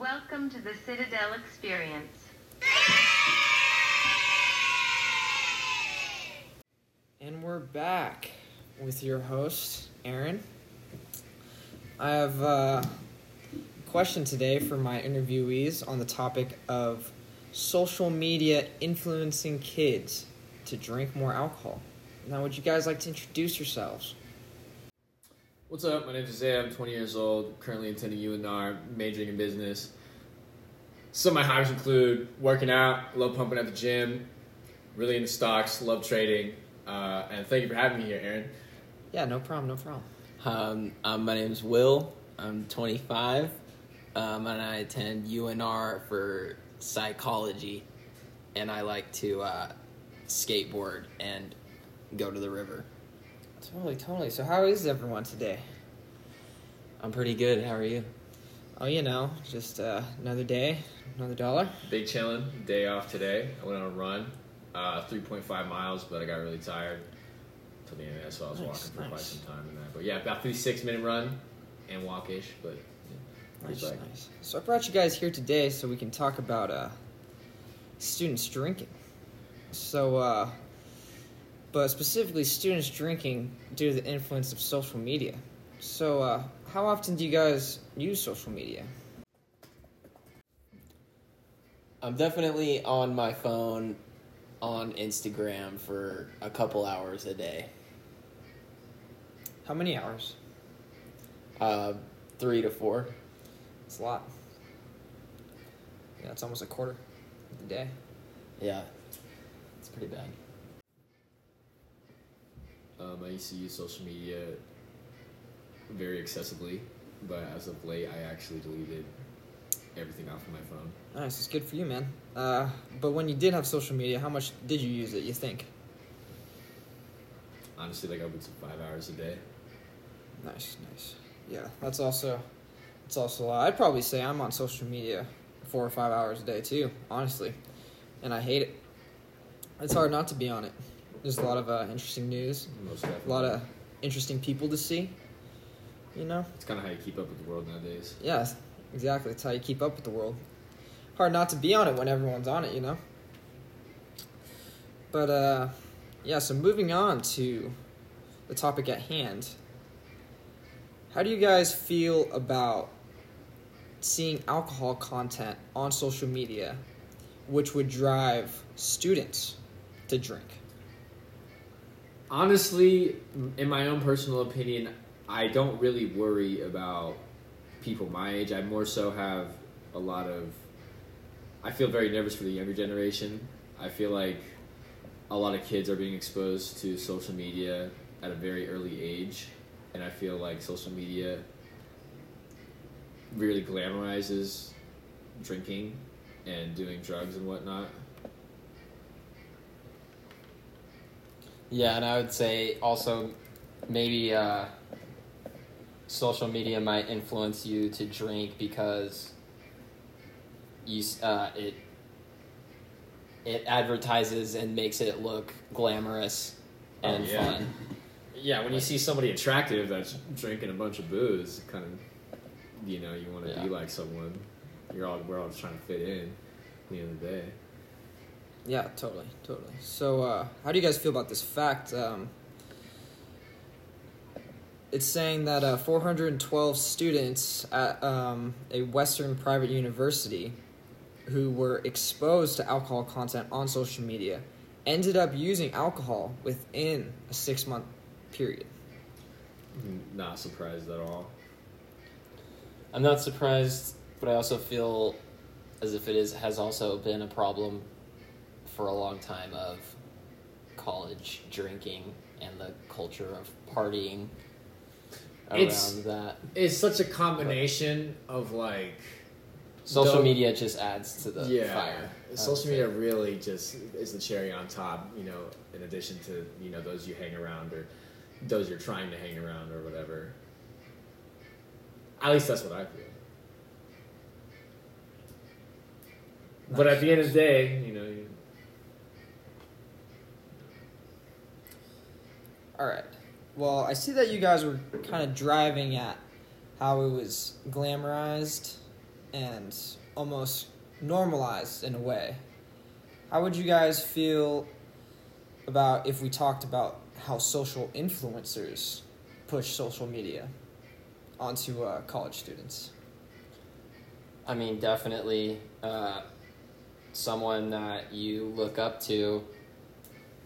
Welcome to the Citadel Experience. And we're back with your host, Aaron. I have a question today for my interviewees on the topic of social media influencing kids to drink more alcohol. Now, would you guys like to introduce yourselves? What's up? My name is Isaiah. I'm 20 years old, currently attending UNR, majoring in business. Some of my hobbies include working out, love pumping at the gym, really into stocks, love trading. Uh, and thank you for having me here, Aaron. Yeah, no problem, no problem. Um, um, my name is Will. I'm 25, um, and I attend UNR for psychology, and I like to uh, skateboard and go to the river. Totally, totally. So, how is everyone today? I'm pretty good. How are you? Oh, you know, just uh, another day, another dollar. Big chillin', day off today. I went on a run, uh, 3.5 miles, but I got really tired till the end of that, so I was Nice, walking for quite nice. some time in that. But yeah, about 36 minute run and walkish, but yeah, Nice, like- nice. So I brought you guys here today so we can talk about uh, students drinking. So, uh, but specifically students drinking due to the influence of social media. So, uh, how often do you guys use social media? I'm definitely on my phone on Instagram for a couple hours a day. How many hours? Uh, three to four. It's a lot. Yeah, it's almost a quarter of the day. Yeah, it's pretty bad. Um, I used to use social media very excessively, but as of late, I actually deleted everything off of my phone. Nice, it's good for you, man. Uh, but when you did have social media, how much did you use it? You think? Honestly, like I would say five hours a day. Nice, nice. Yeah, that's also, it's also. a lot. I'd probably say I'm on social media four or five hours a day too, honestly, and I hate it. It's hard not to be on it. There's a lot of uh, interesting news, a lot of interesting people to see. You know. It's kind of how you keep up with the world nowadays. Yeah, exactly. It's how you keep up with the world. Hard not to be on it when everyone's on it, you know? But, uh, yeah, so moving on to the topic at hand. How do you guys feel about seeing alcohol content on social media which would drive students to drink? Honestly, in my own personal opinion, I don't really worry about people my age. I more so have a lot of. I feel very nervous for the younger generation. I feel like a lot of kids are being exposed to social media at a very early age, and I feel like social media really glamorizes drinking and doing drugs and whatnot. Yeah, and I would say also maybe uh, social media might influence you to drink because you uh, it it advertises and makes it look glamorous and Oh, yeah. fun. Yeah, when you see somebody attractive that's drinking a bunch of booze, kind of, you know, you want to Yeah. be like someone. You're all we're all trying to fit in. At the end of the day, Yeah, totally, totally. So, uh, how do you guys feel about this fact? Um, it's saying that uh, 412 students at um, a Western private university who were exposed to alcohol content on social media ended up using alcohol within a six month period. Not surprised at all. I'm not surprised, but I also feel as if it is has also been a problem for a long time of college drinking and the culture of partying around It's- that. It's such a combination of like Social media just adds to the yeah, fire. Social media really just is the cherry on top. You know, in addition to you know those you hang around or those you're trying to hang around or whatever. At least that's what I feel. But at the end of the day, you know, you, All right. Well, I see that you guys were kind of driving at how it was glamorized and almost normalized in a way. How would you guys feel about if we talked about how social influencers push social media onto uh, college students? I mean, definitely uh, someone that you look up to,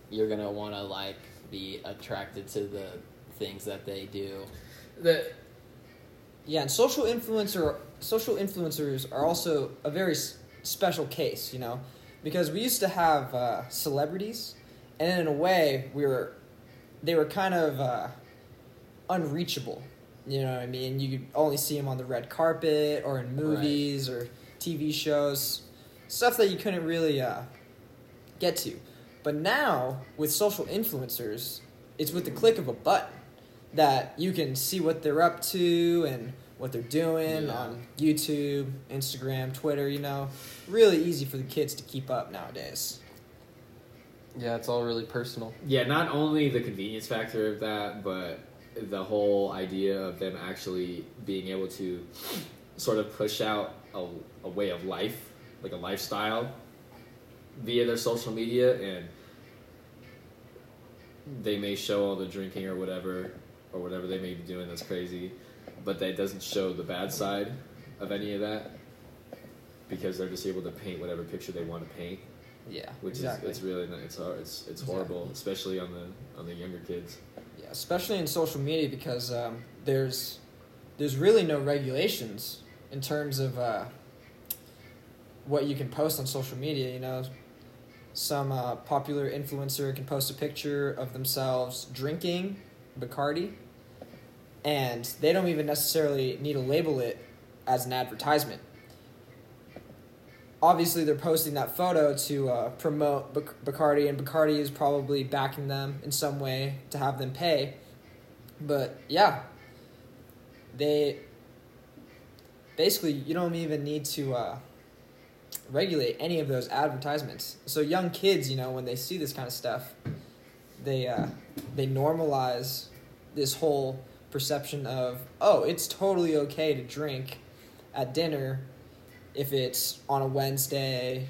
you're gonna want to like be attracted to the things that they do. The Yeah, and social influencer social influencers are also a very s- special case, you know, because we used to have uh, celebrities, and in a way, we were they were kind of uh, unreachable. You know what I mean? You could only see them on the red carpet or in movies or TV shows, stuff that you couldn't really uh, get to. But now with social influencers, it's with the click of a button that you can see what they're up to and what they're doing Yeah. on YouTube, Instagram, Twitter, you know. Really easy for the kids to keep up nowadays. Yeah, it's all really personal. yeah, not only the convenience factor of that, but the whole idea of them actually being able to sort of push out a, a way of life, like a lifestyle, via their social media, and they may show all the drinking or whatever, or whatever they may be doing that's crazy, but that doesn't show the bad side of any of that because they're just able to paint whatever picture they want to paint Yeah, which exactly. is it's really it's hard, it's it's horrible, especially on the on the younger kids. Yeah, especially in social media because um, there's there's really no regulations in terms of uh, what you can post on social media. You know, some uh, popular influencer can post a picture of themselves drinking Bacardi, and they don't even necessarily need to label it as an advertisement. Obviously, they're posting that photo to uh, promote Bac- Bacardi, and Bacardi is probably backing them in some way to have them pay. But yeah, they basically you don't even need to uh, regulate any of those advertisements. So young kids, you know, when they see this kind of stuff, they uh, they normalize this whole perception of oh, it's totally okay to drink at dinner if it's on a Wednesday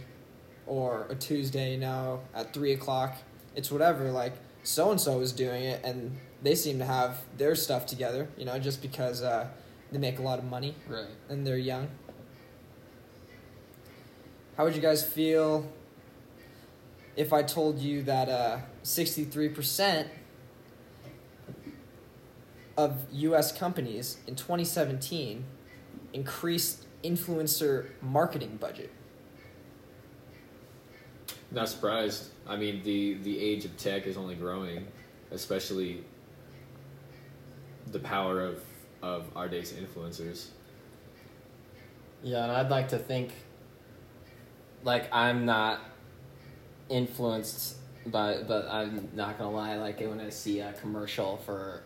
or a Tuesday, you know, at three o'clock. It's whatever. Like so and so is doing it, and they seem to have their stuff together. You know, just because uh, they make a lot of money Right. and they're young. How would you guys feel if I told you that uh, 63% of US companies in 2017 increased influencer marketing budget? Not surprised. I mean, the the age of tech is only growing, especially the power of of our days influencers. Yeah, and I'd like to think like I'm not influenced by but I'm not gonna lie, like when I see a commercial for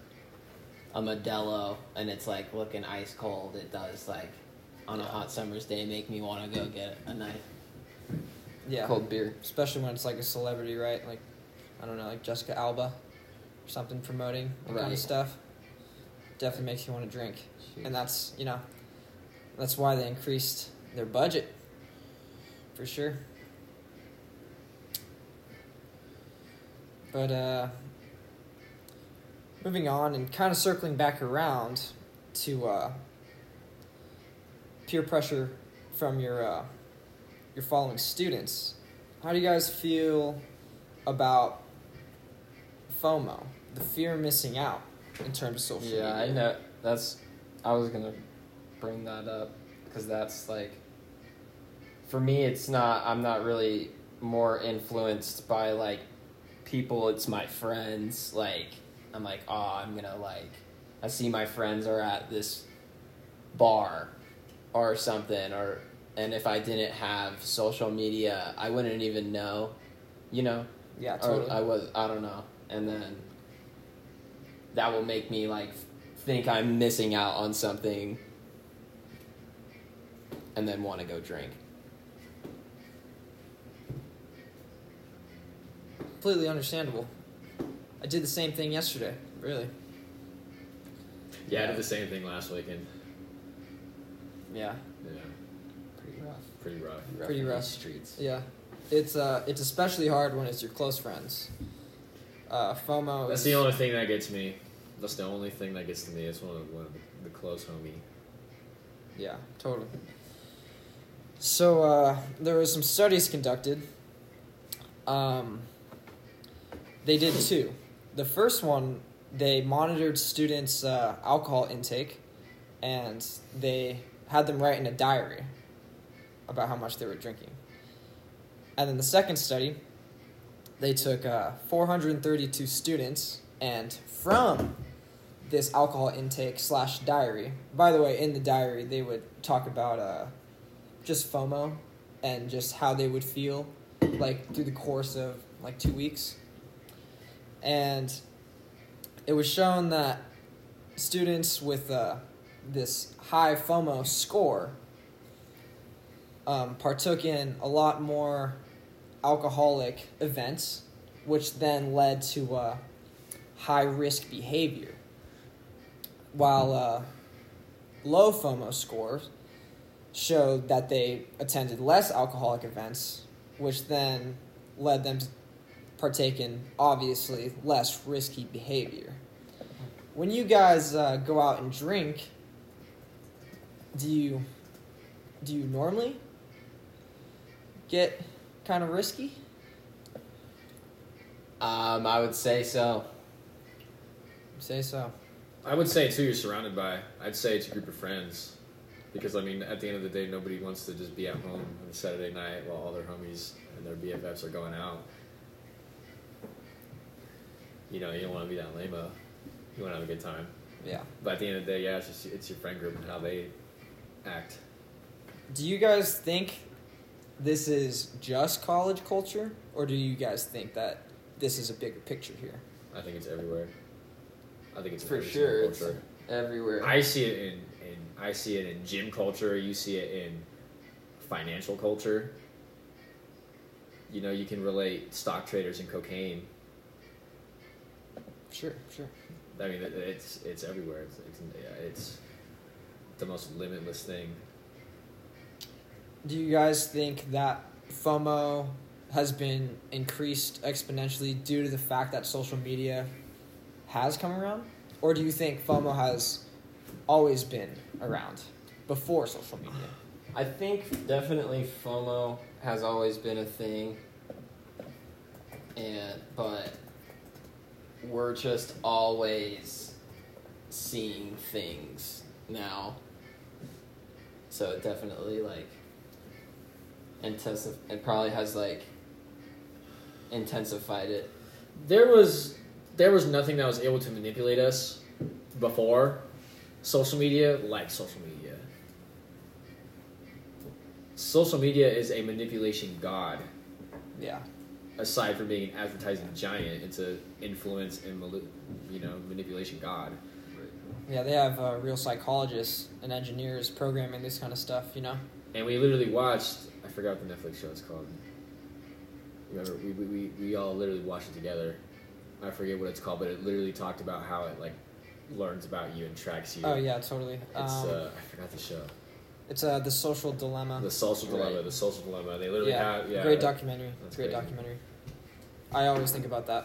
a Modelo and it's like looking ice cold, it does like on a hot summer's day make me wanna go get a nice Yeah. cold beer. Especially when it's like a celebrity, right? Like, I don't know, like Jessica Alba or something promoting that kind of stuff. Definitely makes you want to drink. and that's you know that's why they increased their budget for sure but uh moving on and kind of circling back around to uh peer pressure from your uh your following students how do you guys feel about FOMO the fear of missing out in terms of social Yeah, media I know. That's. I was gonna bring that up because that's like. For me, it's not. I'm not really more influenced by like people. It's my friends. Like I'm like, oh, I'm gonna like. I see my friends are at this bar or something, or and if I didn't have social media, I wouldn't even know. You know, yeah or I was I don't know, and then that will make me like think I'm missing out on something, and then want to go drink. Completely understandable. I did the same thing yesterday. Really. Yeah, I did the same thing last weekend. Yeah. Yeah. pretty rough. Pretty rough. Pretty rough. streets. Yeah, it's uh, it's especially hard when it's your close friends. Uh, FOMO. That's is, the only thing that gets me. That's the only thing that gets to me. It's one of, one of the, the close homie. Yeah, totally. So uh, there was some studies conducted. Um, they did two. The first one, they monitored students' uh, alcohol intake, and they had them write in a diary about how much they were drinking. And then the second study, they took uh, 432 students, and from this alcohol intake slash diary. By the way, in the diary, they would talk about uh, just FOMO and just how they would feel like through the course of like two weeks. And it was shown that students with uh, this high FOMO score um, partook in a lot more alcoholic events, which then led to uh, high risk behavior. While uh, low FOMO scores showed that they attended less alcoholic events, which then led them to partake in obviously less risky behavior. When you guys uh, go out and drink, do you do you normally get kind of risky? Um, I would say so. Say so. I would say it's who you're surrounded by. I'd say it's a group of friends. Because, I mean, at the end of the day, nobody wants to just be at home on a Saturday night while all their homies and their BFFs are going out. You know, you don't want to be that lame You want to have a good time. Yeah. But at the end of the day, yeah, it's just it's your friend group and how they act. Do you guys think this is just college culture, or do you guys think that this is a bigger picture here? I think it's everywhere. I think it's For sure, it's everywhere. I see it in, in I see it in gym culture. You see it in financial culture. You know, you can relate stock traders and cocaine. Sure, sure. I mean, it, it's it's everywhere. It's it's, yeah, it's the most limitless thing. Do you guys think that FOMO has been increased exponentially due to the fact that social media has come around? Or do you think FOMO has always been around before social media? I think definitely FOMO has always been a thing, and but we're just always seeing things now. So it definitely like intensif- It probably has like intensified it. There was there was nothing that was able to manipulate us before social media like social media. Social media is a manipulation god. Yeah. Aside from being an advertising giant, it's a influence and you know manipulation god. Yeah, they have uh, real psychologists and engineers programming this kind of stuff, you know? And we literally watched. I forgot what the Netflix show is called. Remember, we, we, we, we all literally watched it together. I forget what it's called, but it literally talked about how it like learns about you and tracks you. Oh, yeah, totally. It's Um, uh, I forgot the show. It's uh, The Social Dilemma. The social dilemma. Right. The social dilemma. They literally yeah, have yeah. great documentary. That's great crazy. documentary. I always think about that.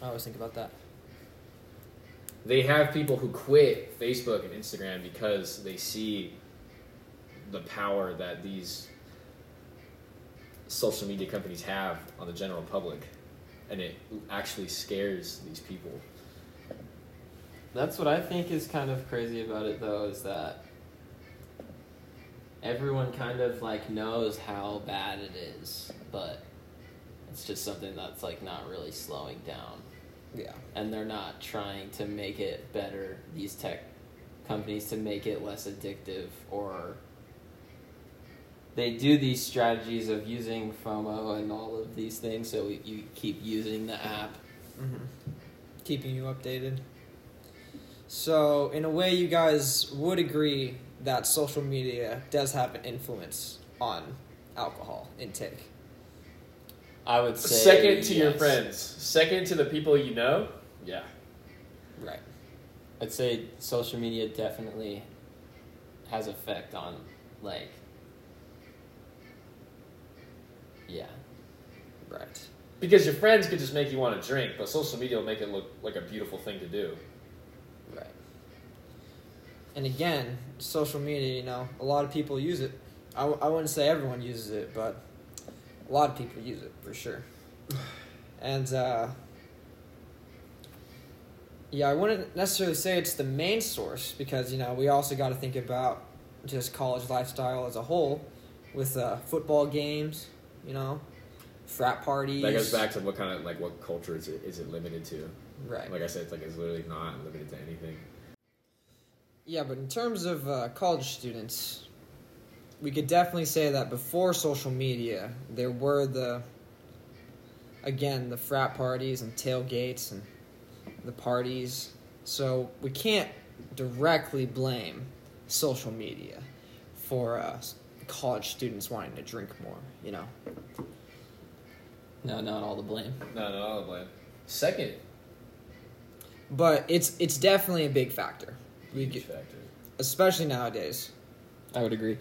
I always think about that. They have people who quit Facebook and Instagram because they see the power that these social media companies have on the general public, and it actually scares these people. That's what I think is kind of crazy about it, though, is that everyone kind of like knows how bad it is, but it's just something that's like not really slowing down, Yeah. and they're not trying to make it better. These tech companies to make it less addictive, or they do these strategies of using FOMO and all of these things, so you keep using the app. hmm Keeping you updated. So, in a way, you guys would agree that social media does have an influence on alcohol intake. I would say Second to your friends. Second to the people you know. Yeah. Right. I'd say social media definitely has effect on like Yeah. Right. Because your friends could just make you want to drink, but social media will make it look like a beautiful thing to do. Right. And again, social media, you know, a lot of people use it. I, w- I wouldn't say everyone uses it, but a lot of people use it for sure. And, uh, yeah, I wouldn't necessarily say it's the main source because, you know, we also got to think about just college lifestyle as a whole with uh, football games, you know, frat parties. That goes back to what kind of like what culture is it is it limited to? Right. Like I said, it's like it's literally not limited to anything. Yeah, but in terms of uh, college students, we could definitely say that before social media, there were the, again, the frat parties and tailgates and the parties. So we can't directly blame social media for uh, college students wanting to drink more, you know? No, not all the blame. No, no, I'll blame. Second, But it's it's definitely a big factor, we huge get, factor. especially nowadays. I would agree.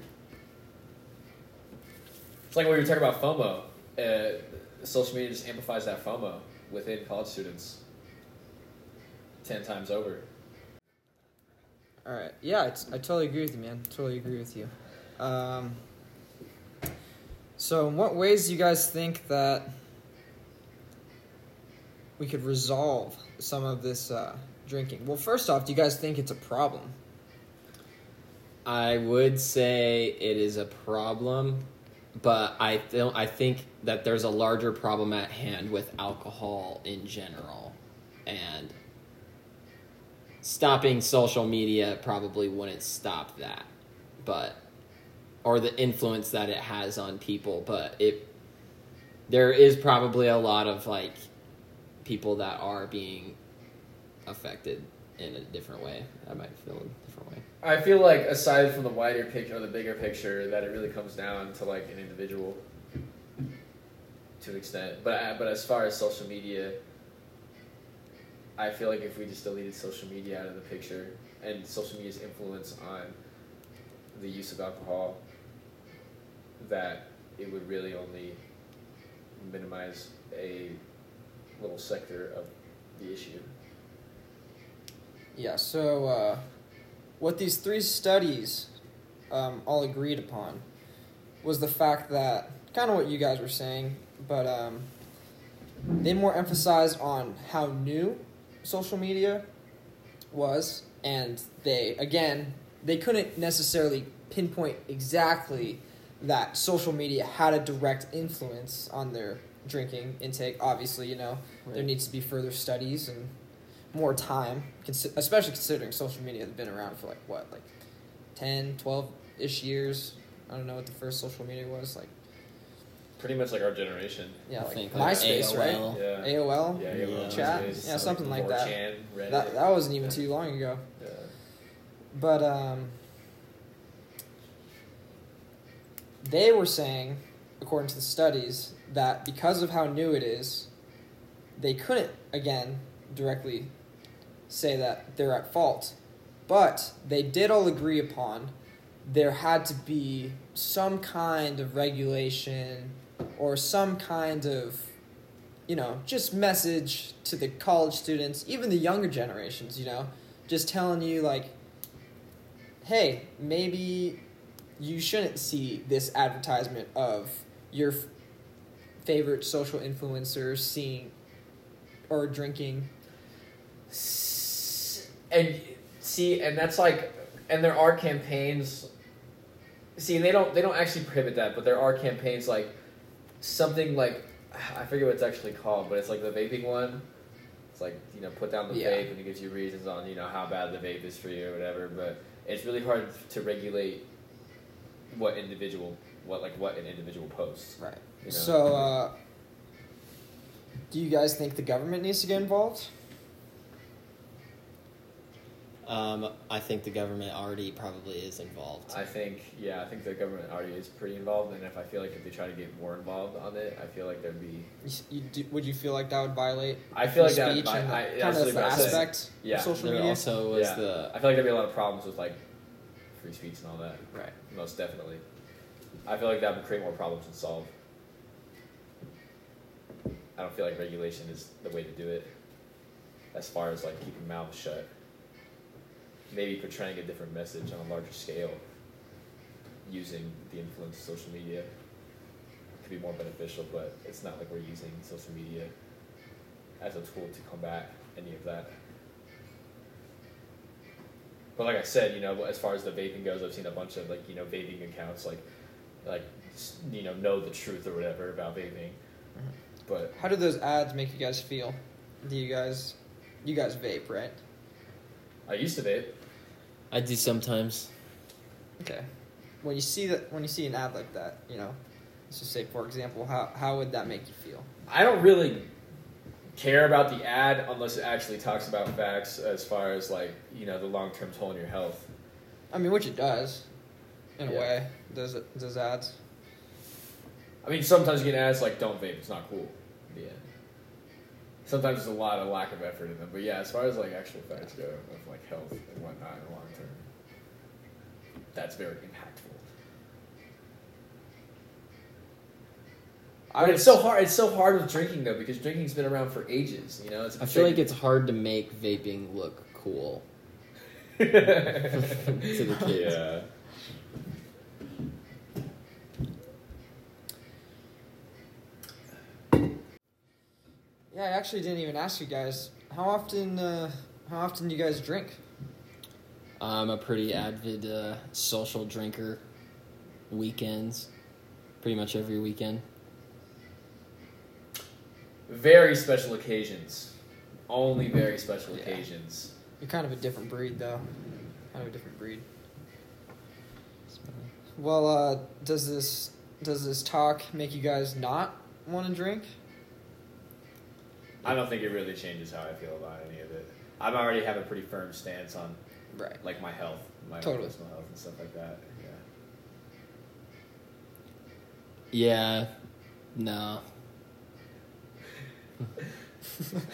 It's like when we were talking about FOMO. Uh, social media just amplifies that FOMO within college students ten times over. All right. Yeah, it's, I totally agree with you, man. Totally agree with you. Um, so, in what ways do you guys think that we could resolve some of this uh, drinking? Well, first off, do you guys think it's a problem? I would say it is a problem, but I don't. I think that there's a larger problem at hand with alcohol in general, and stopping social media probably wouldn't stop that, but or the influence that it has on people. But it there is probably a lot of like people that are being affected in a different way. I might feel a different way. I feel like aside from the wider picture or the bigger picture, that it really comes down to like an individual to an extent. But I, but as far as social media, I feel like if we just deleted social media out of the picture and social media's influence on the use of alcohol, that it would really only minimize a little sector of the issue. Yeah, so uh, what these three studies um, all agreed upon was the fact that, kind of what you guys were saying, but um, they more emphasized on how new social media was, and they, again, they couldn't necessarily pinpoint exactly that social media had a direct influence on their drinking intake. Obviously, you know, there needs to be further studies and more time, especially considering social media has been around for like what, like 10, 12 ish years. I don't know what the first social media was like. Pretty much like our generation. Yeah, I like think, like, MySpace, right? AOL. Yeah. AOL, Yeah, Yeah. AOL, Chat? MySpace, Yeah, something like that. 4chan, that that wasn't even too long ago. yeah. But um, they were saying, according to the studies, that because of how new it is, they couldn't again directly say that they're at fault. But they did all agree upon there had to be some kind of regulation or some kind of you know just message to the college students even the younger generations you know just telling you like hey maybe you shouldn't see this advertisement of your favorite social influencer seeing or drinking and see and that's like and there are campaigns see they don't they don't actually prohibit that but there are campaigns like something like i forget what it's actually called but it's like the vaping one it's like you know put down the Yeah. vape and it gives you reasons on you know how bad the vape is for you or whatever but it's really hard to regulate what individual what like what an individual posts right you know? so uh, do you guys think the government needs to get involved Um, I think the government already probably is involved. I think, yeah, I think the government already is pretty involved, and if I feel like if they try to get more involved on it, I feel like there'd be. You, you, do, would you feel like that would violate I feel like free that. speech I, and I, kind that's of the what I'm saying. aspect Yeah. of social there media? also was Yeah. the I feel like there'd be a lot of problems with like free speech and all that. right. Most definitely. I feel like that would create more problems than solve. I don't feel like regulation is the way to do it. As far as like keeping mouths shut, maybe portraying a different message on a larger scale, using the influence of social media could be more beneficial. But it's not like we're using social media as a tool to combat any of that. But like I said, you know, as far as the vaping goes, I've seen a bunch of like you know vaping accounts like like you know know the truth or whatever about vaping. Mm-hmm. But How do those ads make you guys feel? Do you guys, you guys vape, right? I used to vape. I do sometimes. Okay. When you see that, when you see an ad like that, you know, let's just say, for example, how how would that make you feel? I don't really care about the ad unless it actually talks about facts as far as like you know the long term toll on your health. I mean, which it does, in Yeah. a way. Does it? Does ads? I mean, sometimes you get ads like "Don't vape; it's not cool." Yeah. Sometimes there's a lot of lack of effort in them, but yeah, as far as like actual facts go of like health and whatnot in the long term, that's very impactful. I But would it's so hard. It's so hard with drinking though because drinking's been around for ages. You know, it's I feel like it's hard to make vaping look cool to the kids. Yeah. Actually didn't even ask you guys how often. Uh, how often do you guys drink? I'm a pretty avid uh, social drinker. Weekends, pretty much every weekend. Very special occasions. Only very special Yeah. occasions. You're kind of a different breed, though. Kind of a different breed. Well, uh, does this does this talk make you guys not want to drink? I don't think it really changes how I feel about any of it. I'm already have a pretty firm stance on Right. like my health, my Totally. personal health and stuff like that. Yeah, no.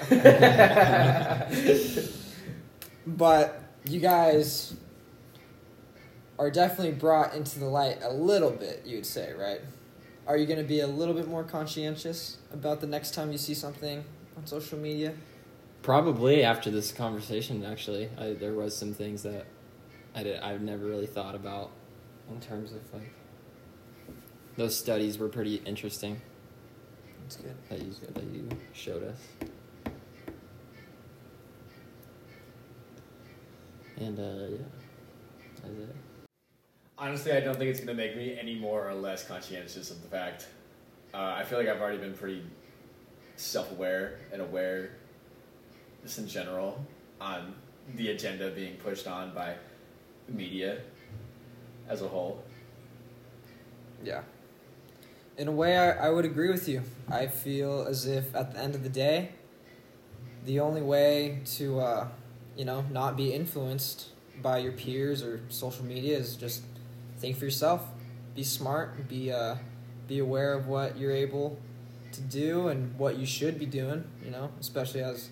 But you guys are definitely brought into the light a little bit, you would say, right? Are you going to be a little bit more conscientious about the next time you see something on social media? Probably after this conversation, actually, I, there was some things that I did, I've never really thought about in terms of like those studies were pretty interesting That's good. that you that you showed us. And uh, yeah, that's it. Honestly, I don't think it's going to make me any more or less conscientious of the fact. Uh, I feel like I've already been pretty self-aware and aware, just in general, on the agenda being pushed on by the media as a whole. Yeah. In a way, I, I would agree with you. I feel as if at the end of the day, the only way to, uh, you know, not be influenced by your peers or social media is just think for yourself, be smart, be uh, be aware of what you're able to do and what you should be doing. You know, especially as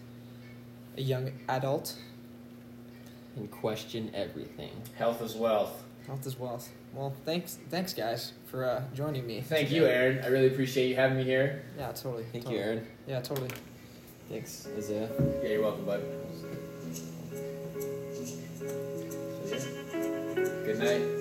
a young adult. And question everything. Health is wealth. Health is wealth. Well, thanks, thanks guys for uh, joining me. Thank you, Aaron. I really appreciate you having me here. Yeah, totally. Thank totally. you, Aaron. Yeah, totally. Thanks, Isaiah. Yeah, you're welcome, bud. Good night.